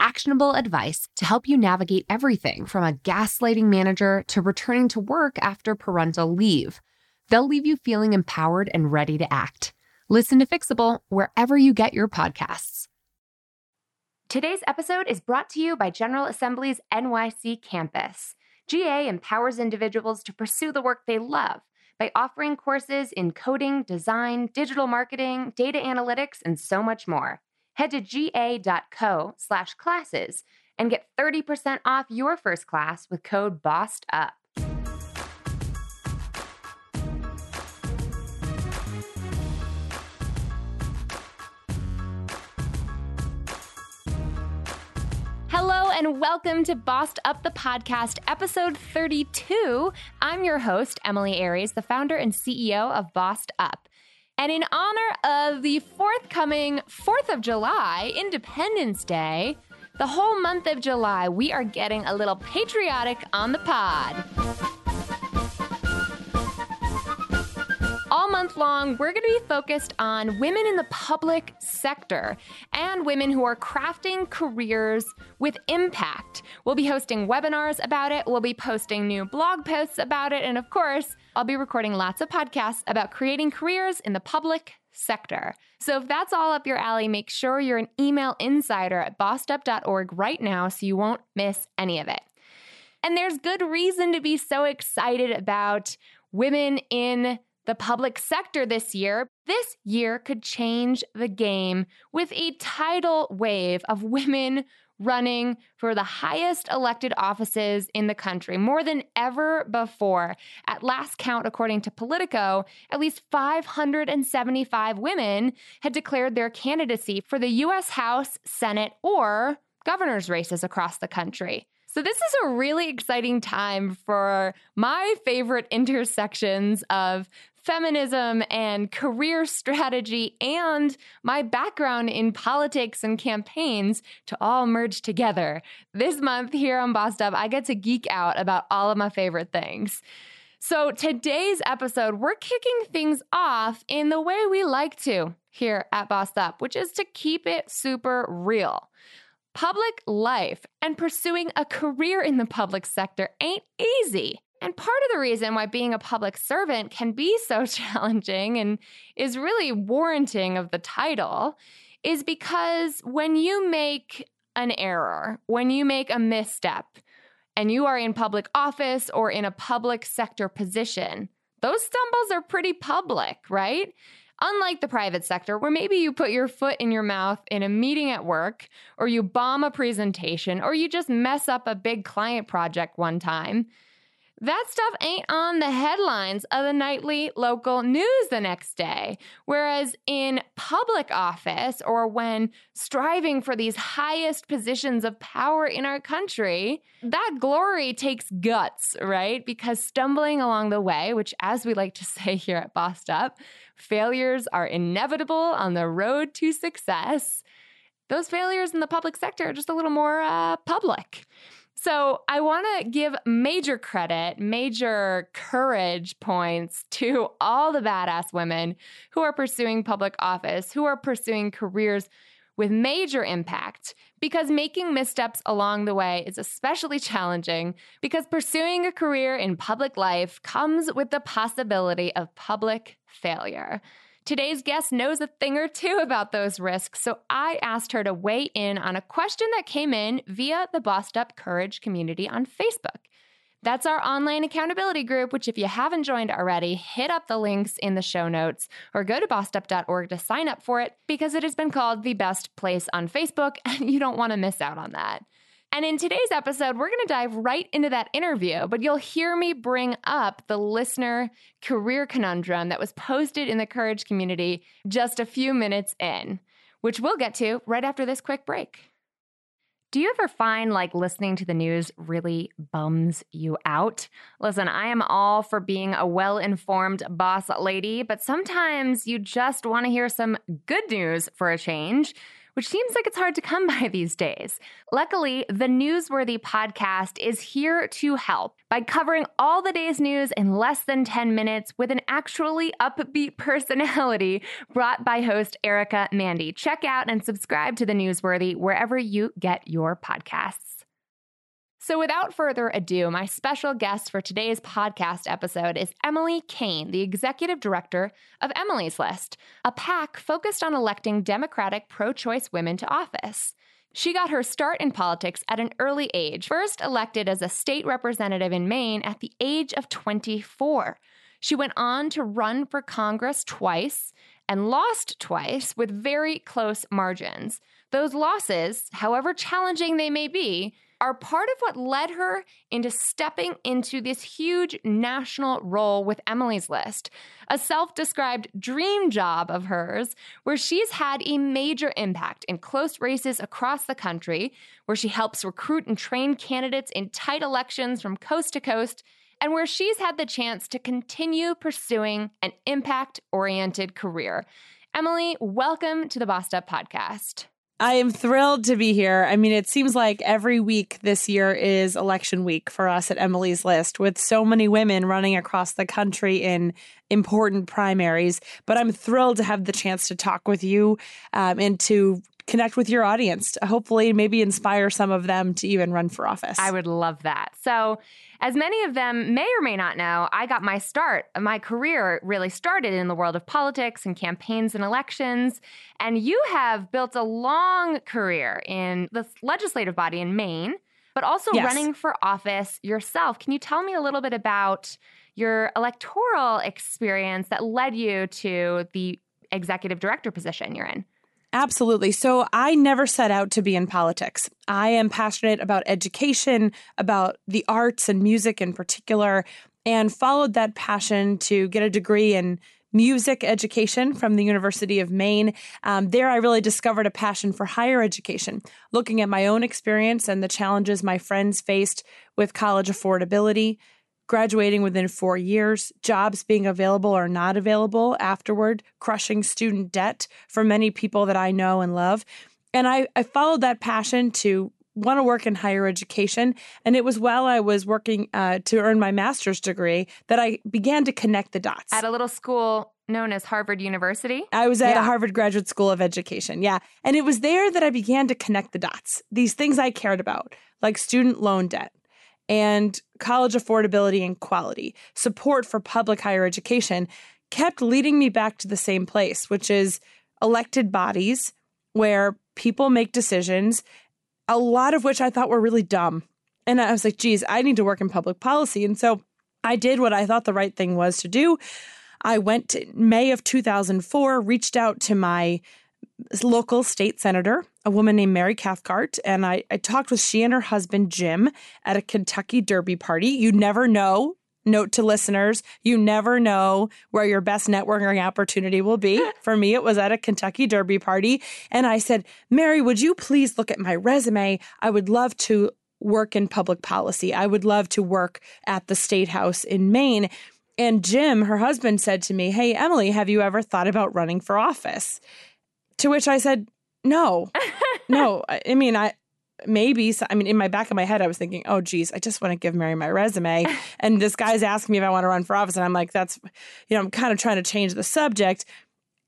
actionable advice to help you navigate everything from a gaslighting manager to returning to work after parental leave. They'll leave you feeling empowered and ready to act. Listen to Fixable wherever you get your podcasts. Today's episode is brought to you by General Assembly's NYC campus. GA empowers individuals to pursue the work they love by offering courses in coding, design, digital marketing, data analytics, and so much more head to ga.co slash classes and get 30% off your first class with code BOSSED UP. Hello and welcome to Bossed Up the Podcast, episode 32. I'm your host, Emilie Aries, the founder and CEO of Bossed Up. And in honor of the forthcoming 4th of July, Independence Day, the whole month of July, we are getting a little patriotic on the pod. Month long, we're going to be focused on women in the public sector and women who are crafting careers with impact. We'll be hosting webinars about it, we'll be posting new blog posts about it, and of course, I'll be recording lots of podcasts about creating careers in the public sector. So if that's all up your alley, make sure you're an email insider at bossedup.org right now so you won't miss any of it. And there's good reason to be so excited about women in the public sector this year. This year could change the game with a tidal wave of women running for the highest elected offices in the country, more than ever before. At last count, according to Politico, at least 575 women had declared their candidacy for the U.S. House, Senate, or governor's races across the country. So, this is a really exciting time for my favorite intersections of feminism and career strategy and my background in politics and campaigns to all merge together. This month here on Bossed Up, I get to geek out about all of my favorite things. So, today's episode, we're kicking things off in the way we like to here at Bossed Up, which is to keep it super real. Public life and pursuing a career in the public sector ain't easy. And part of the reason why being a public servant can be so challenging and is really warranting of the title is because when you make an error, when you make a misstep, and you are in public office or in a public sector position, those stumbles are pretty public, right? Unlike the private sector, where maybe you put your foot in your mouth in a meeting at work, or you bomb a presentation, or you just mess up a big client project one time, that stuff ain't on the headlines of the nightly local news the next day. Whereas in public office or when striving for these highest positions of power in our country, that glory takes guts, right? Because stumbling along the way, which as we like to say here at Bossed Up, failures are inevitable on the road to success. Those failures in the public sector are just a little more uh, public. So I want to give major credit, major courage points to all the badass women who are pursuing public office, who are pursuing careers with major impact because making missteps along the way is especially challenging because pursuing a career in public life comes with the possibility of public failure. Today's guest knows a thing or two about those risks, so I asked her to weigh in on a question that came in via the Bossed Up Courage community on Facebook. That's our online accountability group, which, if you haven't joined already, hit up the links in the show notes or go to bossedup.org to sign up for it because it has been called the best place on Facebook, and you don't want to miss out on that. And in today's episode, we're going to dive right into that interview, but you'll hear me bring up the listener career conundrum that was posted in the Courage community just a few minutes in, which we'll get to right after this quick break. Do you ever find like listening to the news really bums you out? Listen, I am all for being a well informed boss lady, but sometimes you just want to hear some good news for a change which seems like it's hard to come by these days. Luckily, the Newsworthy podcast is here to help by covering all the day's news in less than 10 minutes with an actually upbeat personality brought by host Erica Mandy. Check out and subscribe to the Newsworthy wherever you get your podcasts. So, without further ado, my special guest for today's podcast episode is Emily Cain, the executive director of Emily's List, a PAC focused on electing Democratic pro choice women to office. She got her start in politics at an early age, first elected as a state representative in Maine at the age of 24. She went on to run for Congress twice and lost twice with very close margins. Those losses, however challenging they may be, are part of what led her into stepping into this huge national role with Emily's List, a self described dream job of hers, where she's had a major impact in close races across the country, where she helps recruit and train candidates in tight elections from coast to coast. And where she's had the chance to continue pursuing an impact oriented career. Emily, welcome to the Bossed Up podcast. I am thrilled to be here. I mean, it seems like every week this year is election week for us at Emily's List with so many women running across the country in important primaries. But I'm thrilled to have the chance to talk with you um, and to connect with your audience, hopefully, maybe inspire some of them to even run for office. I would love that. So, as many of them may or may not know, I got my start, my career really started in the world of politics and campaigns and elections. And you have built a long career in the legislative body in Maine, but also yes. running for office yourself. Can you tell me a little bit about your electoral experience that led you to the executive director position you're in? Absolutely. So I never set out to be in politics. I am passionate about education, about the arts and music in particular, and followed that passion to get a degree in music education from the University of Maine. Um, there, I really discovered a passion for higher education, looking at my own experience and the challenges my friends faced with college affordability, graduating within four years, jobs being available or not available afterward, crushing student debt for many people that I know and love. And I, I followed that passion to want to work in higher education. And it was while I was working uh, to earn my master's degree that I began to connect the dots. At a little school known as Harvard University? I was at yeah. a Harvard Graduate School of Education. Yeah. And it was there that I began to connect the dots, these things I cared about, like student loan debt, and college affordability and quality, support for public higher education, kept leading me back to the same place, which is elected bodies where people make decisions, a lot of which I thought were really dumb. And I was like, geez, I need to work in public policy. And so I did what I thought the right thing was to do. I went to May of 2004, reached out to my local state senator, a woman named Mary Cathcart, and I, I talked with she and her husband Jim at a Kentucky Derby party. You never know. Note to listeners, you never know where your best networking opportunity will be. For me, it was at a Kentucky Derby party. And I said, Mary, would you please look at my resume? I would love to work in public policy. I would love to work at the State House in Maine. And Jim, her husband, said to me, Hey, Emily, have you ever thought about running for office? To which I said, no, no. I mean, I maybe, I mean, in my back of my head, I was thinking, oh, geez, I just want to give Mary my resume. and this guy's asking me if I want to run for office. And I'm like, that's, you know, I'm kind of trying to change the subject.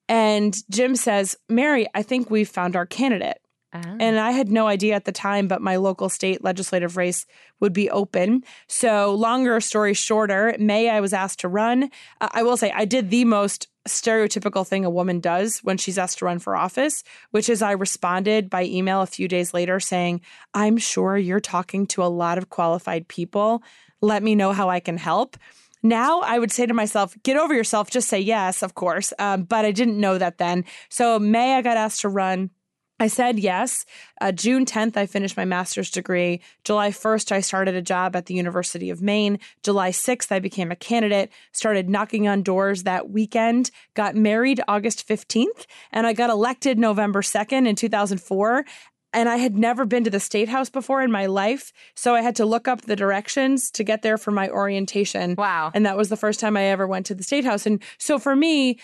And Jim says, Mary, I think we've found our candidate. Oh. And I had no idea at the time, but my local state legislative race would be open. So, longer story shorter, May I was asked to run. Uh, I will say I did the most stereotypical thing a woman does when she's asked to run for office, which is I responded by email a few days later saying, I'm sure you're talking to a lot of qualified people. Let me know how I can help. Now I would say to myself, get over yourself, just say yes, of course. Um, but I didn't know that then. So, May, I got asked to run. I said yes. Uh, June 10th, I finished my master's degree. July 1st, I started a job at the University of Maine. July 6th, I became a candidate, started knocking on doors that weekend, got married August 15th, and I got elected November 2nd in 2004 and I had never been to the State House before in my life. So I had to look up the directions to get there for my orientation. Wow. And that was the first time I ever went to the State House. And so for me,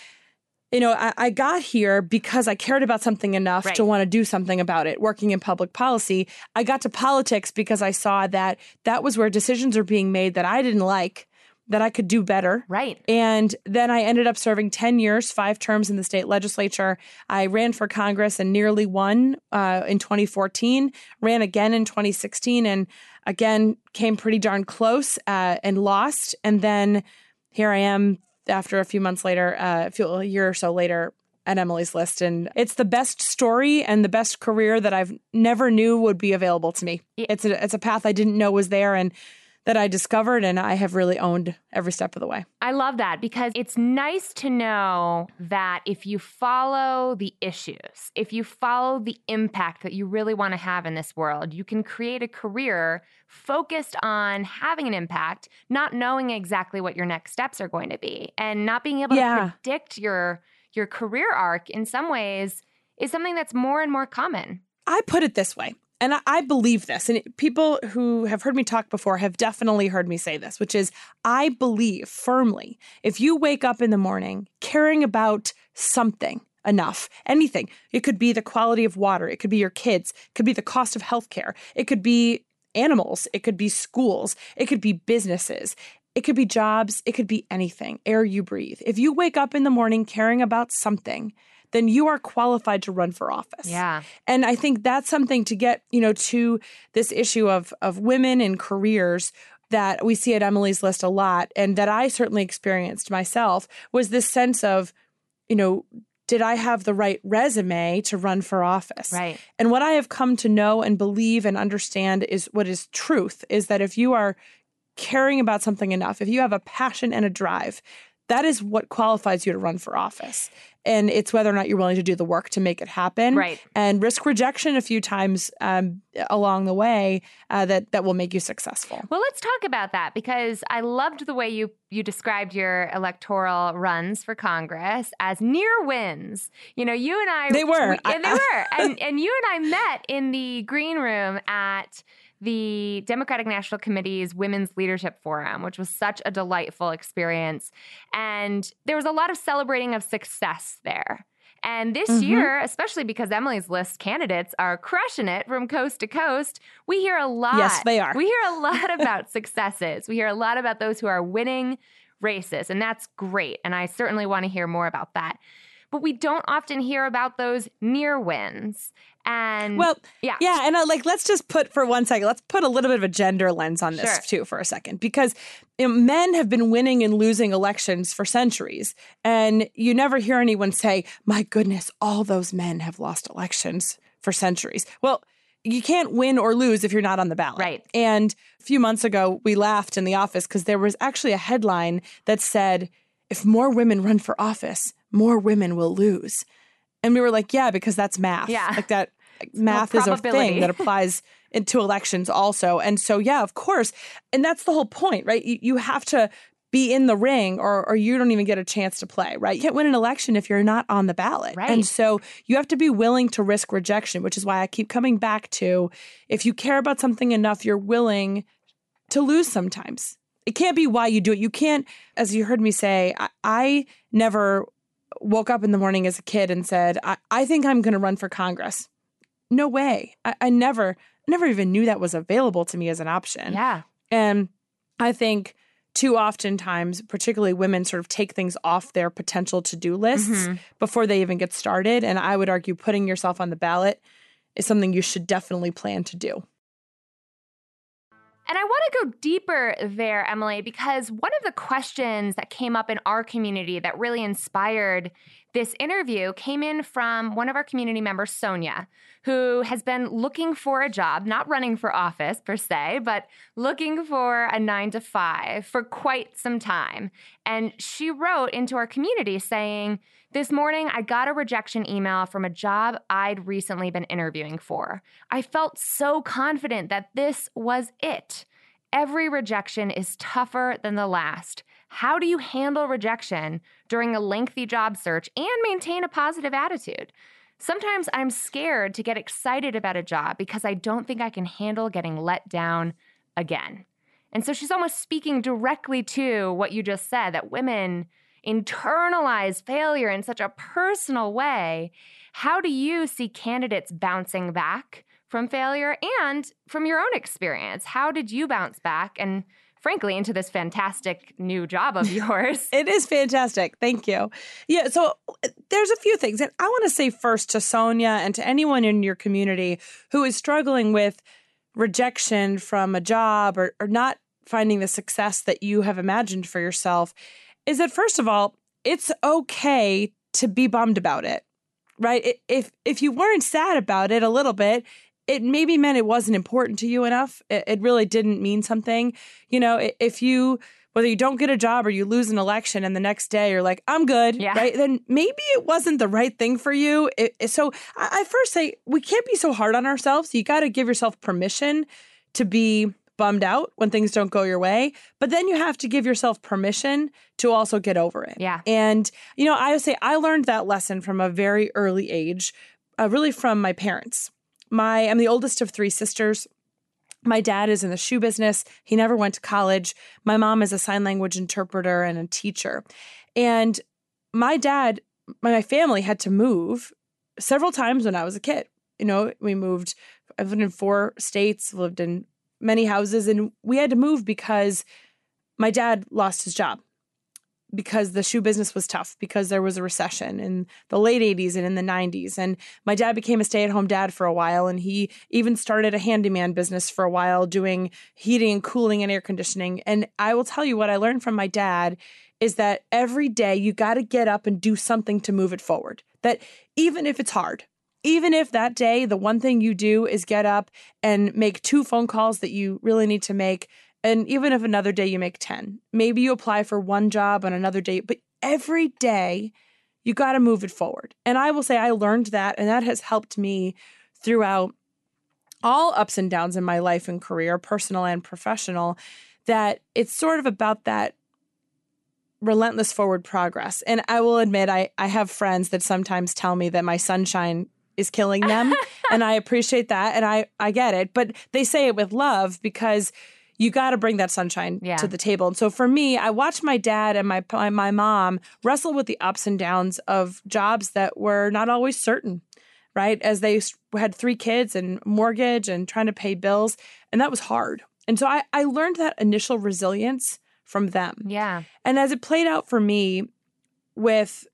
you know, I, I got here because I cared about something enough Right. to want to do something about it, working in public policy. I got to politics because I saw that that was where decisions are being made that I didn't like, that I could do better. Right. And then I ended up serving 10 years, five terms in the state legislature. I ran for Congress and nearly won uh, in 2014, ran again in 2016, and again came pretty darn close uh, and lost. And then here I am after a few months later, uh, a, few, a year or so later. At Emily's List, and it's the best story and the best career that I've never knew would be available to me. It's a it's a path I didn't know was there, and that I discovered, and I have really owned every step of the way. I love that because it's nice to know that if you follow the issues, if you follow the impact that you really want to have in this world, you can create a career focused on having an impact, not knowing exactly what your next steps are going to be, and not being able Yeah. to predict your your career arc in some ways is something that's more and more common. I put it this way, and I, I believe this, and people who have heard me talk before have definitely heard me say this, which is I believe firmly if you wake up in the morning caring about something enough, anything, it could be the quality of water, it could be your kids, it could be the cost of healthcare, it could be animals, it could be schools, it could be businesses. It could be jobs, it could be anything, air you breathe. If you wake up in the morning caring about something, then you are qualified to run for office. Yeah. And I think that's something to get, you know, to this issue of of women and careers that we see at Emily's list a lot and that I certainly experienced myself was this sense of, you know, did I have the right resume to run for office? Right. And what I have come to know and believe and understand is what is truth is that if you are caring about something enough, if you have a passion and a drive, that is what qualifies you to run for office. And it's whether or not you're willing to do the work to make it happen Right. and risk rejection a few times um, along the way uh, that that will make you successful. Well, let's talk about that because I loved the way you you described your electoral runs for Congress as near wins. You know, you and I They were. we- and they were, and and you and I met in the green room at the Democratic National Committee's Women's Leadership Forum, which was such a delightful experience. And there was a lot of celebrating of success there. And this Mhm. year, especially because Emily's list candidates are crushing it from coast to coast, we hear a lot. Yes, they are. We hear a lot about successes. We hear a lot about those who are winning races, and that's great. And I certainly want to hear more about that. But we don't often hear about those near wins. And Well, yeah. yeah, and uh, like let's just put for one second, let's put a little bit of a gender lens on this Sure. too for a second, because you know, men have been winning and losing elections for centuries, and you never hear anyone say, "My goodness, all those men have lost elections for centuries." Well. You can't win or lose if you're not on the ballot. Right. And a few months ago, we laughed in the office because there was actually a headline that said, if more women run for office, more women will lose. And we were like, yeah, because that's math. Yeah. Like that math is a thing that applies into elections also. And so, yeah, of course. And that's the whole point, right? You, you have to be in the ring or, or you don't even get a chance to play, right? You can't win an election if you're not on the ballot. Right. And so you have to be willing to risk rejection, which is why I keep coming back to if you care about something enough, you're willing to lose sometimes. It can't be why you do it. You can't, as you heard me say, I, I never woke up in the morning as a kid and said, I, I think I'm going to run for Congress. No way. I, I never, never even knew that was available to me as an option. Yeah. And I think too often times, particularly women sort of take things off their potential to do lists Mhm. before they even get started. And I would argue putting yourself on the ballot is something you should definitely plan to do. And I want to go deeper there, Emily, because one of the questions that came up in our community that really inspired this interview came in from one of our community members, Sonia, who has been looking for a job, not running for office per se, but looking for a nine to five for quite some time. And she wrote into our community saying, This morning I got a rejection email from a job I'd recently been interviewing for. I felt so confident that this was it. Every rejection is tougher than the last. How do you handle rejection during a lengthy job search and maintain a positive attitude? Sometimes I'm scared to get excited about a job because I don't think I can handle getting let down again. And so she's almost speaking directly to what you just said that women internalize failure in such a personal way. How do you see candidates bouncing back from failure and from your own experience? How did you bounce back and frankly into this fantastic new job of yours? it is fantastic. Thank you. Yeah, so uh, there's a few things and I want to say first to Sonia and to anyone in your community who is struggling with rejection from a job or, or not finding the success that you have imagined for yourself is that first of all, it's okay to be bummed about it. Right? If if you weren't sad about it a little bit, it maybe meant it wasn't important to you enough. It, it really didn't mean something. You know, if you whether you don't get a job or you lose an election and the next day you're like i'm good yeah. right then maybe it wasn't the right thing for you it, so I, I first say we can't be so hard on ourselves you got to give yourself permission to be bummed out when things don't go your way, but then you have to give yourself permission to also get over it. Yeah. And, you know, I would say I learned that lesson from a very early age, uh, really from my parents. My, I'm the oldest of three sisters. My dad is in the shoe business. He never went to college. My mom is a sign language interpreter and a teacher. And my dad, my family had to move several times when I was a kid. You know, we moved, I've lived in four states, lived in many houses, and we had to move because my dad lost his job because the shoe business was tough because there was a recession in the late 80s and in the 90s and my dad became a stay-at-home dad for a while and he even started a handyman business for a while doing heating and cooling and air conditioning. And I will tell you what I learned from my dad is that every day you got to get up and do something to move it forward that even if it's hard even if that day the one thing you do is get up and make two phone calls that you really need to make and even if another day you make 10 maybe you apply for one job on another day but every day you got to move it forward and i will say i learned that and that has helped me throughout all ups and downs in my life and career personal and professional that it's sort of about that relentless forward progress. And I will admit, I, I have friends that sometimes tell me that my sunshine is killing them. and I appreciate that. And I, I get it. But they say it with love because you got to bring that sunshine yeah. to the table. And so for me, I watched my dad and my, my mom wrestle with the ups and downs of jobs that were not always certain, right? As they had three kids and mortgage and trying to pay bills. And that was hard. And so I, I learned that initial resilience from them. Yeah. And as it played out for me with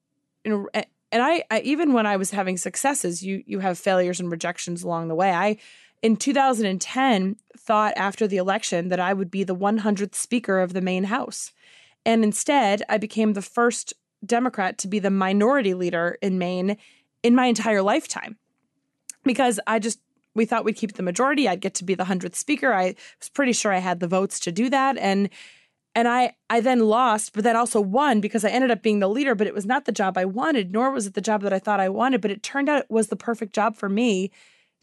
you know eh, and I, I, even when I was having successes, you you have failures and rejections along the way. I in 2010 thought after the election that I would be the 100th speaker of the Maine House. And instead, I became the first Democrat to be the minority leader in Maine in my entire lifetime. Because I just we thought we'd keep the majority. I'd get to be the 100th speaker. I was pretty sure I had the votes to do that and and I I then lost, but then also won because I ended up being the leader, but it was not the job I wanted, nor was it the job that I thought I wanted, but it turned out it was the perfect job for me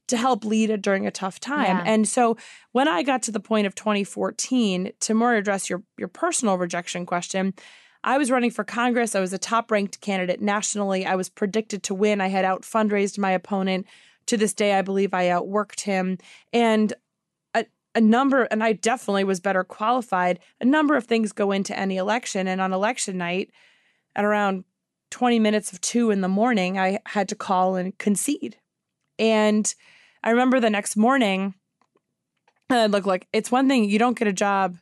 to help lead during a tough time. Yeah. And so when I got to the point of 2014 to more address your your personal rejection question, I was running for Congress. I was a top ranked candidate nationally. I was predicted to win. I had out fundraised my opponent. To this day, I believe I outworked him. And a number, and I definitely was better qualified. A number of things go into any election. And on election night, at around 20 minutes of two in the morning, I had to call and concede. And I remember the next morning, and I'd look like it's one thing you don't get a job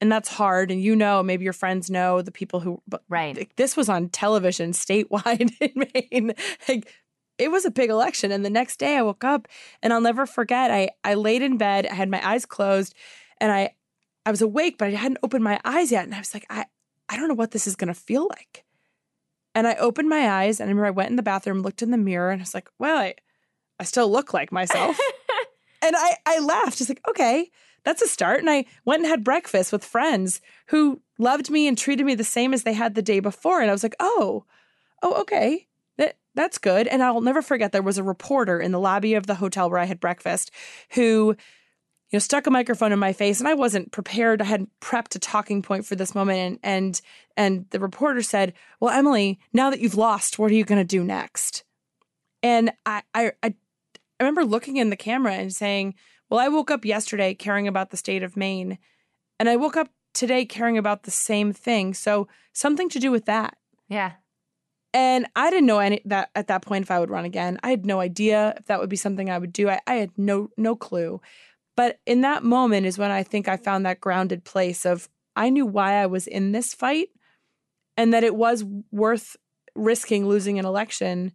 and that's hard and you know maybe your friends know the people who but right this was on television statewide in maine like it was a big election. And the next day I woke up and I'll never forget. I, I laid in bed, I had my eyes closed, and I I was awake, but I hadn't opened my eyes yet. And I was like, I, I don't know what this is gonna feel like. And I opened my eyes and I remember I went in the bathroom, looked in the mirror, and I was like, well, I, I still look like myself. and I, I laughed, just like, okay, that's a start. And I went and had breakfast with friends who loved me and treated me the same as they had the day before. And I was like, oh, oh, okay that's good. And I'll never forget there was a reporter in the lobby of the hotel where I had breakfast who you know stuck a microphone in my face and I wasn't prepared. I hadn't prepped a talking point for this moment and and and the reporter said, "Well, Emily, now that you've lost, what are you going to do next?" And I, I, I, I remember looking in the camera and saying, well, I woke up yesterday caring about the state of Maine, and I woke up today caring about the same thing. So something to do with that. Yeah. And I didn't know any that at that point if I would run again. I had no idea if that would be something I would do. I, I had no no clue. But in that moment is when I think I found that grounded place of I knew why I was in this fight and that it was worth risking losing an election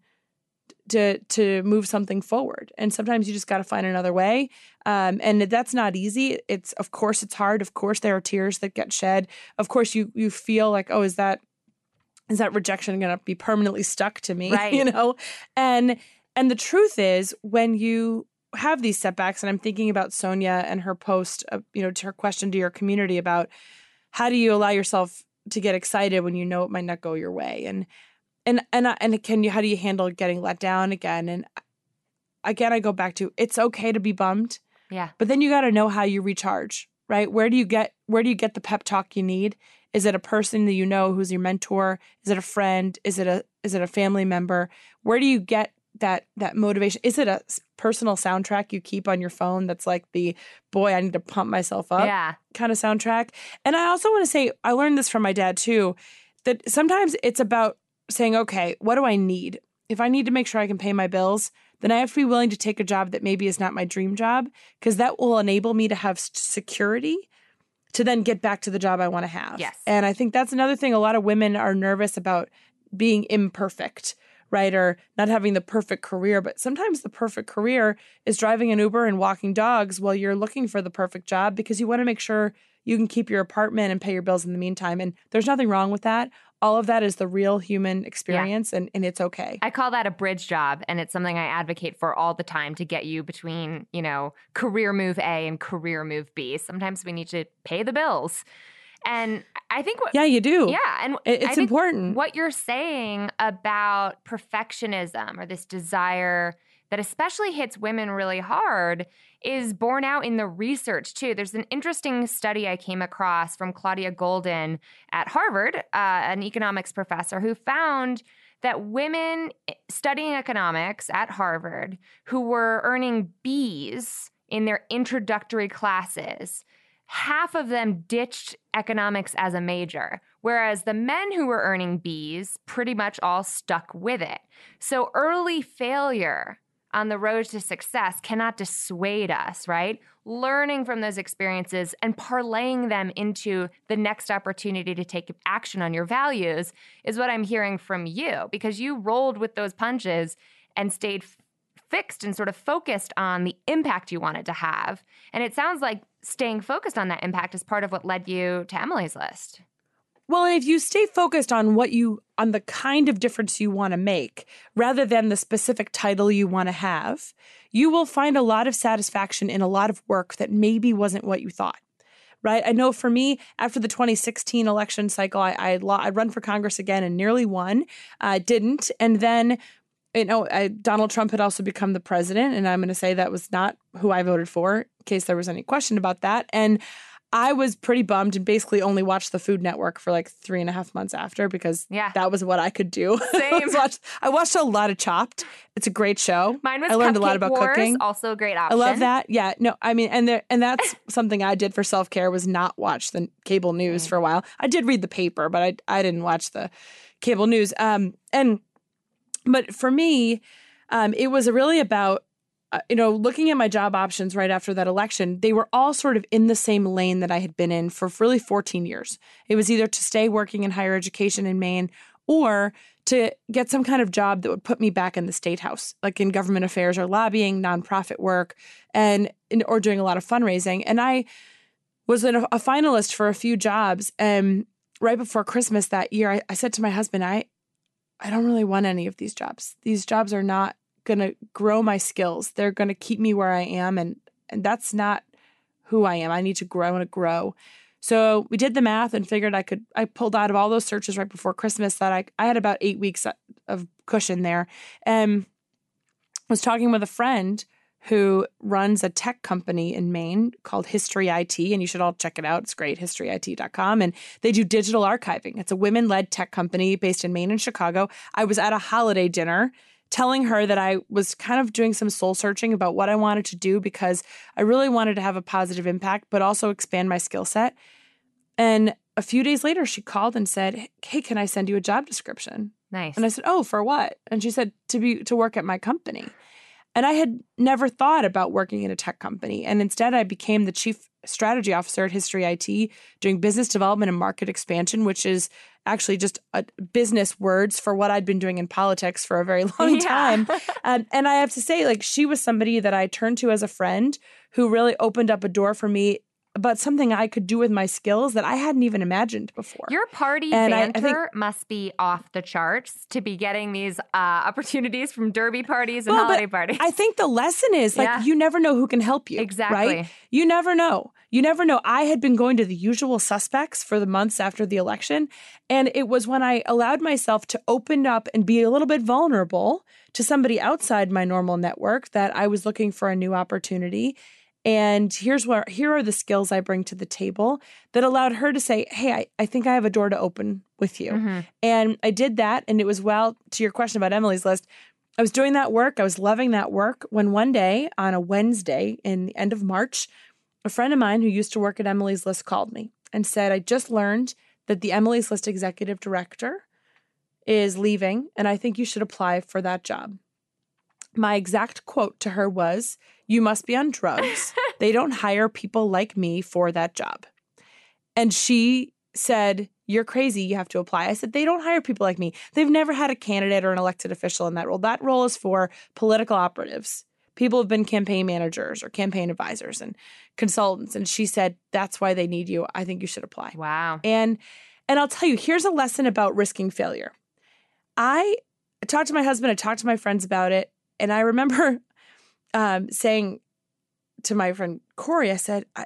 to to move something forward. And sometimes you just got to find another way. Um, and that's not easy. It's of course it's hard. Of course there are tears that get shed. Of course you you feel like oh is that is that rejection going to be permanently stuck to me? Right. You know, and and the truth is when you have these setbacks, and I'm thinking about Sonia and her post, uh, you know, to her question to your community about how do you allow yourself to get excited when you know it might not go your way, and and and and can you how do you handle getting let down again? And again, I go back to it's okay to be bummed, Yeah. but then you got to know how you recharge, right? Where do you get where do you get the pep talk you need? Is it a person that you know who's your mentor? Is it a friend? Is it a is it a family member? Where do you get that that motivation? Is it a personal soundtrack you keep on your phone that's like the boy I need to pump myself up Yeah. kind of soundtrack? And I also want to say I learned this from my dad too that sometimes it's about saying okay, what do I need? If I need to make sure I can pay my bills, then I have to be willing to take a job that maybe is not my dream job because that will enable me to have security to then get back to the job I want to have. Yes. And I think that's another thing a lot of women are nervous about being imperfect, right? Or not having the perfect career. But sometimes the perfect career is driving an Uber and walking dogs while you're looking for the perfect job because you want to make sure you can keep your apartment and pay your bills in the meantime. And there's nothing wrong with that. All of that is the real human experience and, and it's okay. I call that a bridge job, and it's something I advocate for all the time to get you between, you know, career move A and career move B. Sometimes we need to pay the bills. And I think what yeah, you do. Yeah, and it's important. What you're saying about perfectionism or this desire that especially hits women really hard is borne out in the research too. There's an interesting study I came across from Claudia Goldin at Harvard, uh, an economics professor, who found that women studying economics at Harvard who were earning B's in their introductory classes half of them ditched economics as a major, whereas the men who were earning B's pretty much all stuck with it. So early failure on the road to success cannot dissuade us, right? Learning from those experiences and parlaying them into the next opportunity to take action on your values is what I'm hearing from you because you rolled with those punches and stayed fixed and sort of focused on the impact you wanted to have. And it sounds like staying focused on that impact is part of what led you to Emily's list. Well, and if you stay focused on what you, on the kind of difference you want to make, rather than the specific title you want to have, you will find a lot of satisfaction in a lot of work that maybe wasn't what you thought. Right. I know for me, after the 2016 election cycle, I, I, I run for Congress again and nearly won. I didn't. And then you know, I, Donald Trump had also become the president, and I'm going to say that was not who I voted for, in case there was any question about that. And I was pretty bummed and basically only watched the Food Network for like three and a half months after because Yeah. that was what I could do. Same. I, was watch- I watched a lot of Chopped. It's a great show. Mine was I learned a lot about Wars, cooking. also a great I love that. Yeah, no, I mean, and there, and that's something I did for self care was not watch the cable news Right. for a while. I did read the paper, but I I didn't watch the cable news. Um, and but for me, um, it was really about uh, you know looking at my job options right after that election. They were all sort of in the same lane that I had been in for really 14 years. It was either to stay working in higher education in Maine or to get some kind of job that would put me back in the state house, like in government affairs or lobbying, nonprofit work, and or doing a lot of fundraising. And I was a, a finalist for a few jobs. And right before Christmas that year, I, I said to my husband, I, I don't really want any of these jobs. These jobs are not going to grow my skills. They're going to keep me where I am, and and that's not who I am. I need to grow. and grow. So we did the math and figured I could. I pulled out of all those searches right before Christmas that I I had about eight weeks uh, of cushion there, and was talking with a friend who runs a tech company in Maine called History IT, and you should all check it out. It's great, historyit.com. And they do digital archiving. It's a women led tech company based in Maine and Chicago. I was at a holiday dinner telling her that I was kind of doing some soul searching about what I wanted to do because I really wanted to have a positive impact, but also expand my skill set. And a few days later, she called and said, Hey, can I send you a job description? Nice. And I said, Oh, for what? And she said, To be to work at my company. And I had never thought about working in a tech company. And instead, I became the chief strategy officer at History IT, doing business development and market expansion, which is actually just a business words for what I'd been doing in politics for a very long Yeah. time. um, and I have to say, like, she was somebody that I turned to as a friend who really opened up a door for me about something I could do with my skills that I hadn't even imagined before. Your party And I- I banter think- must be off the charts to be getting these uh, opportunities from derby parties and Well, holiday parties. I think the lesson is like Yeah. you never know who can help you. Exactly. Right? You never know. You never know. I had been going to the usual suspects for the months after the election. And it was when I allowed myself to open up and be a little bit vulnerable to somebody outside my normal network that I was looking for a new opportunity. And here's where here are the skills I bring to the table that allowed her to say, Hey, I, I think I have a door to open with you. Mhm. And I did that. And it was well, to your question about Emily's list, I was doing that work. I was loving that work when one day on a Wednesday in the end of March, a friend of mine who used to work at Emily's List called me and said, I just learned that the Emily's List executive director is leaving, and I think you should apply for that job. My exact quote to her was, You must be on drugs. they don't hire people like me for that job. And she said, You're crazy. You have to apply. I said, They don't hire people like me. They've never had a candidate or an elected official in that role. That role is for political operatives. People have been campaign managers or campaign advisors and consultants. And she said, That's why they need you. I think you should apply. Wow. And and I'll tell you, here's a lesson about risking failure. I talked to my husband, I talked to my friends about it, and I remember um, saying to my friend Corey, I said, I,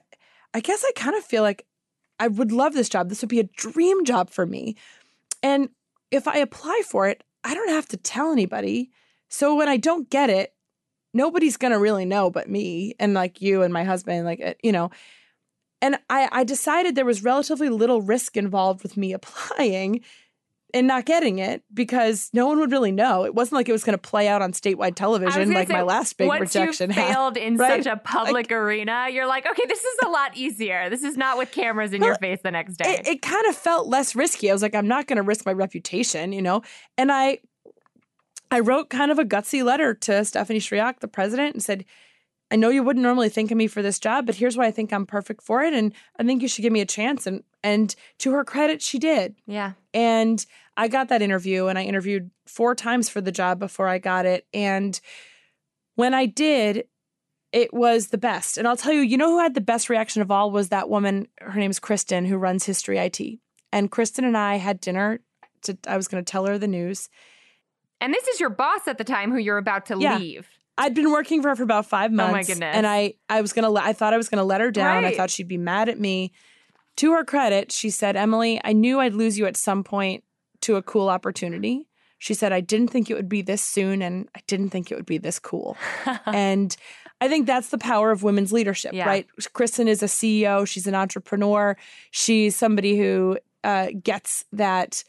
I guess I kind of feel like I would love this job. This would be a dream job for me. And if I apply for it, I don't have to tell anybody. So when I don't get it, nobody's going to really know but me and like you and my husband, like, uh, you know. And I, I decided there was relatively little risk involved with me applying and not getting it because no one would really know. It wasn't like it was going to play out on statewide television like say, my last big Once rejection you had. failed in right? such a public arena, you're like, okay, this is a lot easier. This is not with cameras in your face the next day. it, it kind of felt less risky. I was like, I'm not going to risk my reputation, you know. And I, I wrote kind of a gutsy letter to Stephanie Schriock, the president, and said, "I know you wouldn't normally think of me for this job, but here's why I think I'm perfect for it, and I think you should give me a chance." And and to her credit, she did. yeah. And I got that interview, and I interviewed four times for the job before I got it. And when I did, it was the best. And I'll tell you, you know who had the best reaction of all was that woman. Her name's Kristen, who runs History IT. And Kristen and I had dinner. To, I was going to tell her the news. And this is your boss at the time who you're about to Yeah. leave. I'd been working for her for about five Oh my months. goodness. And I, I was gonna, let, I thought I was gonna let her down. I thought she'd be mad at me. To her credit, she said, "Emily, I knew I'd lose you at some point to a cool opportunity." She said, "I didn't think it would be this soon, and I didn't think it would be this cool." and I think that's the power of women's leadership, Yeah. right? Kristen is a CEO. She's an entrepreneur. She's somebody who uh, gets that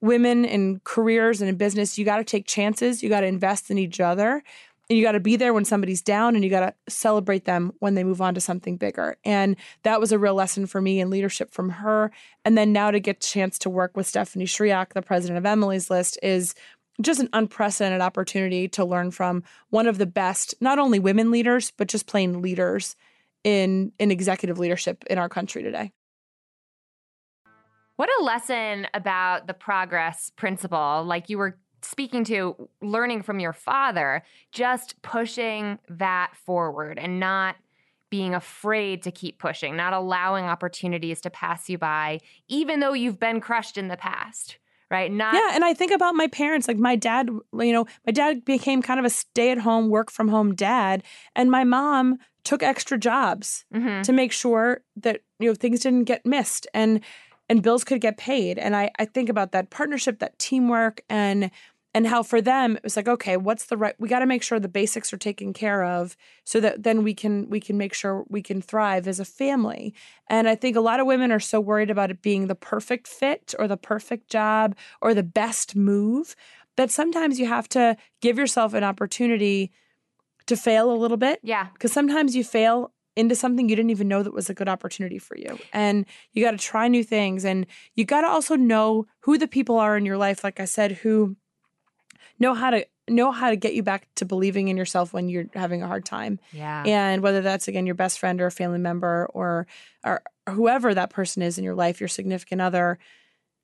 women in careers and in business, you got to take chances. You got to invest in each other. And you got to be there when somebody's down and you got to celebrate them when they move on to something bigger. And that was a real lesson for me in leadership from her. And then now to get a chance to work with Stephanie Schriock, the president of Emily's List, is just an unprecedented opportunity to learn from one of the best, not only women leaders, but just plain leaders in, in executive leadership in our country today. What a lesson about the progress principle, like you were speaking to learning from your father, just pushing that forward and not being afraid to keep pushing, not allowing opportunities to pass you by, even though you've been crushed in the past, right? Not Yeah, and I think about my parents. Like my dad, you know, my dad became kind of a stay-at-home, work-from-home dad, and my mom took extra jobs Mhm. to make sure that you know things didn't get missed and and bills could get paid. And I I think about that partnership, that teamwork, and and how for them it was like, okay, what's the right? We got to make sure the basics are taken care of, so that then we can we can make sure we can thrive as a family. And I think a lot of women are so worried about it being the perfect fit or the perfect job or the best move. that sometimes you have to give yourself an opportunity to fail a little bit. Yeah. Because sometimes you fail into something you didn't even know that was a good opportunity for you. And you got to try new things. And you got to also know who the people are in your life, like I said, who know how to know how to get you back to believing in yourself when you're having a hard time. Yeah. And whether that's again your best friend or a family member or or whoever that person is in your life, your significant other,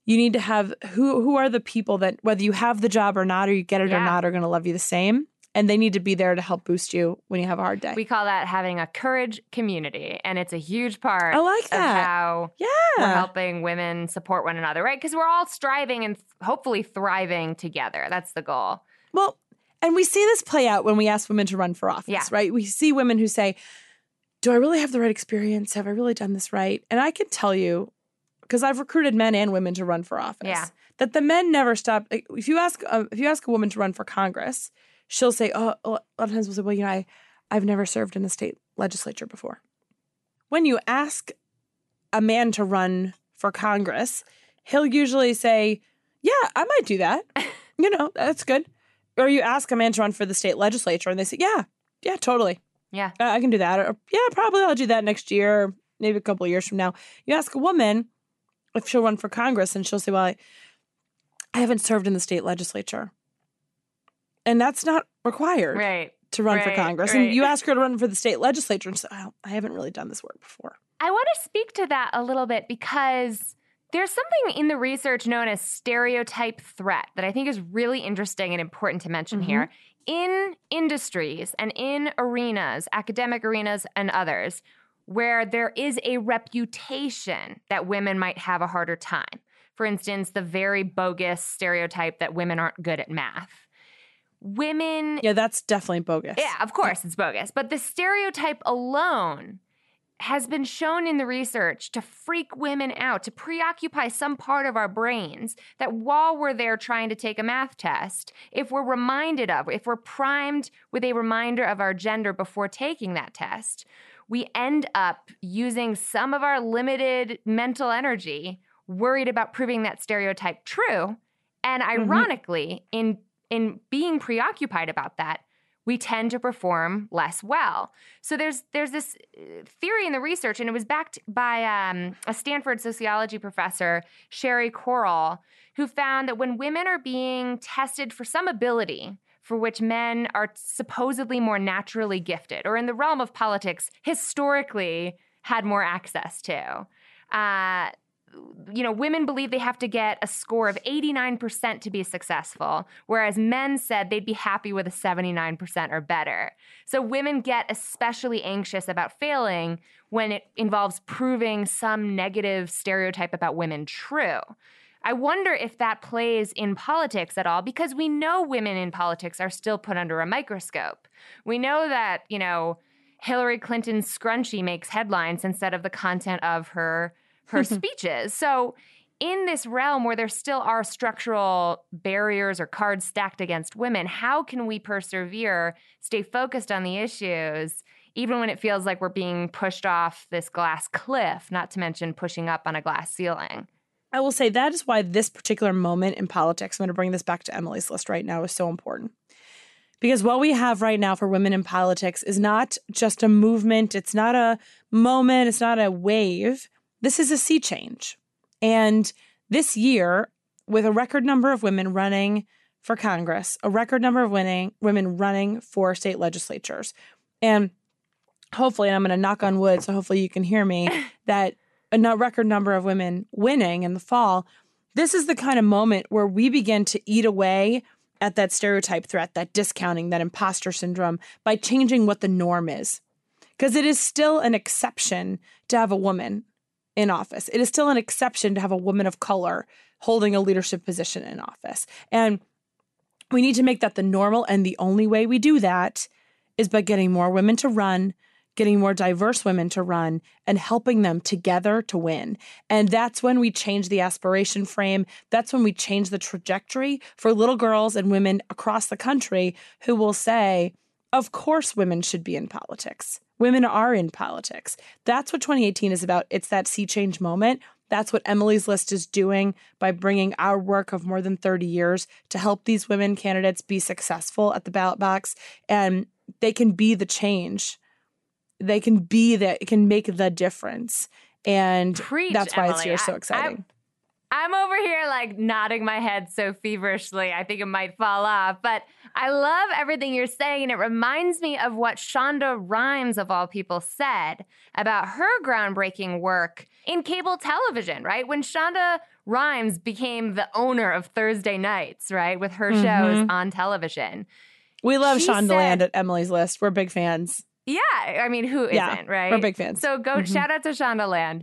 you need to have who who are the people that whether you have the job or not or you get it Yeah. or not are going to love you the same and they need to be there to help boost you when you have a hard day. We call that having a courage community. And it's a huge part I like of that. how we're yeah. helping women support one another, right? Because we're all striving and th- hopefully thriving together. That's the goal. Well, and we see this play out when we ask women to run for office, Yeah. right? We see women who say, Do I really have the right experience? Have I really done this right? And I can tell you, because I've recruited men and women to run for office, Yeah. that the men never stop. If you ask, uh, if you ask a woman to run for Congress, she'll say, "Oh, a lot of times we'll say, well, you know, I, I've never served in the state legislature before." When you ask a man to run for Congress, he'll usually say, "Yeah, I might do that. you know, that's good." Or you ask a man to run for the state legislature, and they say, "Yeah, yeah, totally, Yeah. uh, I can do that." Or yeah, probably I'll do that next year, maybe a couple of years from now. You ask a woman if she'll run for Congress, and she'll say, "Well, I, I haven't served in the state legislature," and that's not required Right. to run for Congress. right. And you ask her to run for the state legislature, and say, "Oh, I haven't really done this work before." I want to speak to that a little bit because there's something in the research known as stereotype threat that I think is really interesting and important to mention mm-hmm. here. In industries and in arenas, academic arenas and others, where there is a reputation that women might have a harder time. For instance, the very bogus stereotype that women aren't good at math. Women Yeah, that's definitely bogus. yeah, of course it's bogus. But the stereotype alone has been shown in the research to freak women out, to preoccupy some part of our brains that while we're there trying to take a math test, if we're reminded of, if we're primed with a reminder of our gender before taking that test, we end up using some of our limited mental energy worried about proving that stereotype true. And mm-hmm. ironically, in in being preoccupied about that, we tend to perform less well. So there's there's this uh, theory in the research, and it was backed by um, a Stanford sociology professor, Shelley Correll, who found that when women are being tested for some ability for which men are supposedly more naturally gifted, or in the realm of politics, historically had more access to. Uh, you know, women believe they have to get a score of 89% to be successful, whereas men said they'd be happy with a 79% or better. So women get especially anxious about failing when it involves proving some negative stereotype about women true. I wonder if that plays in politics at all because we know women in politics are still put under a microscope. We know that, you know, Hillary Clinton's scrunchie makes headlines instead of the content of her her speeches. So in this realm where there still are structural barriers or cards stacked against women, how can we persevere, stay focused on the issues, even when it feels like we're being pushed off this glass cliff, not to mention pushing up on a glass ceiling? I will say that is why this particular moment in politics, I'm going to bring this back to Emily's list right now, is so important. Because what we have right now for women in politics is not just a movement, it's not a moment, it's not a wave. This is a sea change. And this year, with a record number of women running for Congress, a record number of winning women running for state legislatures, and hopefully, and I'm going to knock on wood, so hopefully you can hear me, that a record number of women winning in the fall. This is the kind of moment where we begin to eat away at that stereotype threat, that discounting, that imposter syndrome by changing what the norm is. Because it is still an exception to have a woman in office. It is still an exception to have a woman of color holding a leadership position in office. And we need to make that the normal. And the only way we do that is by getting more women to run, getting more diverse women to run, and helping them together to win. And that's when we change the aspiration frame. That's when we change the trajectory for little girls and women across the country who will say, of course, women should be in politics. Women are in politics. That's what 2018 is about. It's that sea change moment. That's what Emily's List is doing by bringing our work of more than 30 years to help these women candidates be successful at the ballot box. And they can be the change. They can be that, it can make the difference. And Preach, that's why Emily. it's here so I- exciting. I'm over here like nodding my head so feverishly. I think it might fall off, but I love everything you're saying. And it reminds me of what Shonda Rhimes, of all people, said about her groundbreaking work in cable television, right? When Shonda Rhimes became the owner of Thursday nights, right? With her shows Mhm. on television. we love she Shonda said- Land at Emily's List. We're big fans. Yeah. I mean, who Yeah, not right? We're big fans. So go Mhm. shout out to Shondaland.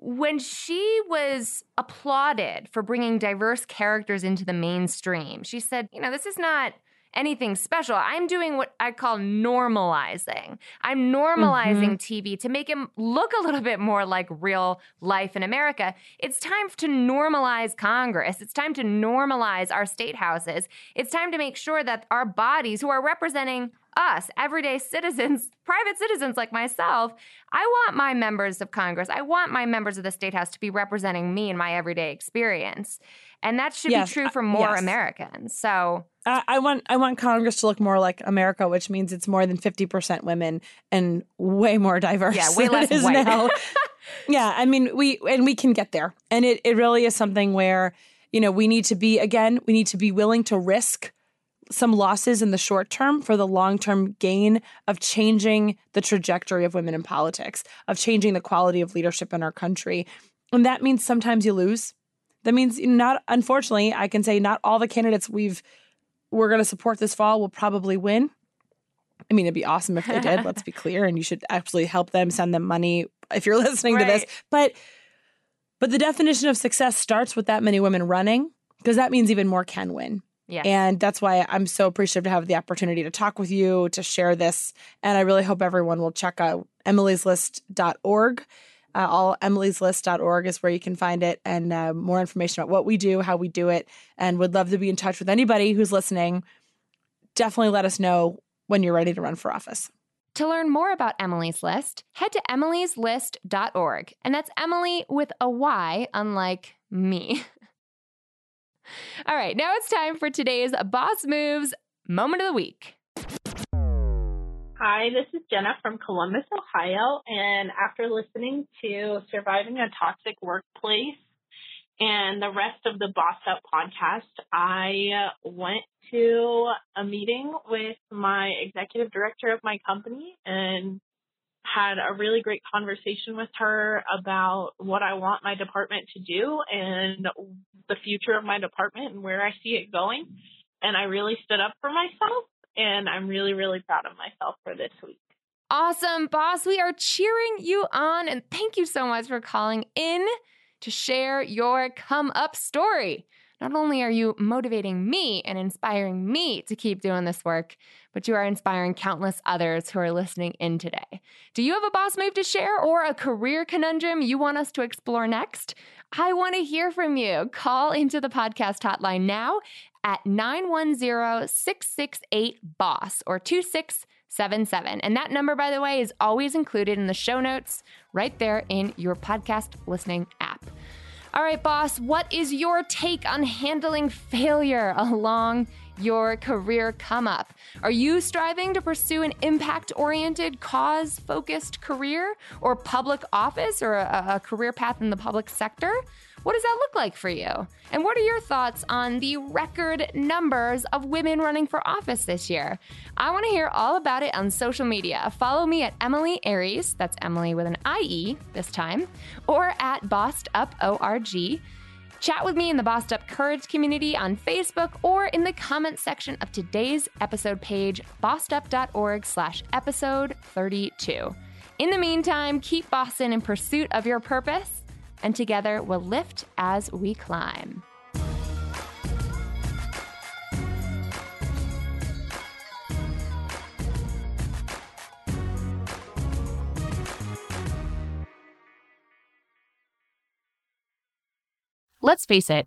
When she was applauded for bringing diverse characters into the mainstream, she said, you know, this is not anything special. I'm doing what I call normalizing. I'm normalizing mm-hmm. TV to make it look a little bit more like real life in America. It's time to normalize Congress. It's time to normalize our state houses. It's time to make sure that our bodies, who are representing us, everyday citizens, private citizens like myself, I want my members of Congress, I want my members of the state house to be representing me in my everyday experience. And that should Yes, be true uh, for more yes. Americans. So, I, I want I want Congress to look more like America, which means it's more than fifty percent women and way more diverse. Yeah, way than less it is white. now. yeah, I mean we and we can get there, and it it really is something where you know we need to be again we need to be willing to risk some losses in the short term for the long term gain of changing the trajectory of women in politics, of changing the quality of leadership in our country, and that means sometimes you lose. That means not unfortunately, I can say not all the candidates we've we're going to support this fall will probably win. I mean, it'd be awesome if they did. let's be clear, and you should absolutely help them, send them money if you're listening to this. But but the definition of success starts with that many women running because that means even more can win. Yeah. And that's why I'm so appreciative to have the opportunity to talk with you, to share this. And I really hope everyone will check out emilyslist.org. Uh, all emilyslist.org is where you can find it and uh, more information about what we do, how we do it, and would love to be in touch with anybody who's listening. Definitely let us know when you're ready to run for office. To learn more about Emily's List, head to emilyslist.org. And that's Emily with a Y, unlike me. All right, now it's time for today's Boss Moves Moment of the Week. Hi, this is Jenna from Columbus, Ohio. And after listening to Surviving a Toxic Workplace and the rest of the Bossed Up podcast, I went to a meeting with my executive director of my company and had a really great conversation with her about what I want my department to do and the future of my department and where I see it going. And I really stood up for myself and I'm really, really proud of myself for this week. Awesome, boss. We are cheering you on. And thank you so much for calling in to share your come up story. Not only are you motivating me and inspiring me to keep doing this work, but you are inspiring countless others who are listening in today. Do you have a boss move to share or a career conundrum you want us to explore next? I want to hear from you. Call into the podcast hotline now at 910 668 BOSS or 2677. And that number, by the way, is always included in the show notes right there in your podcast listening app. All right, boss, what is your take on handling failure along your career come up? Are you striving to pursue an impact oriented, cause focused career or public office or a, a career path in the public sector? What does that look like for you? And what are your thoughts on the record numbers of women running for office this year? I want to hear all about it on social media. Follow me at Emilie Aries, that's Emily with an IE this time, or at Bossed Up ORG. Chat with me in the Bossed Up Courage community on Facebook or in the comment section of today's episode page, bossedup.org slash episode 32. In the meantime, keep bossing in pursuit of your purpose and together we'll lift as we climb. Let's face it,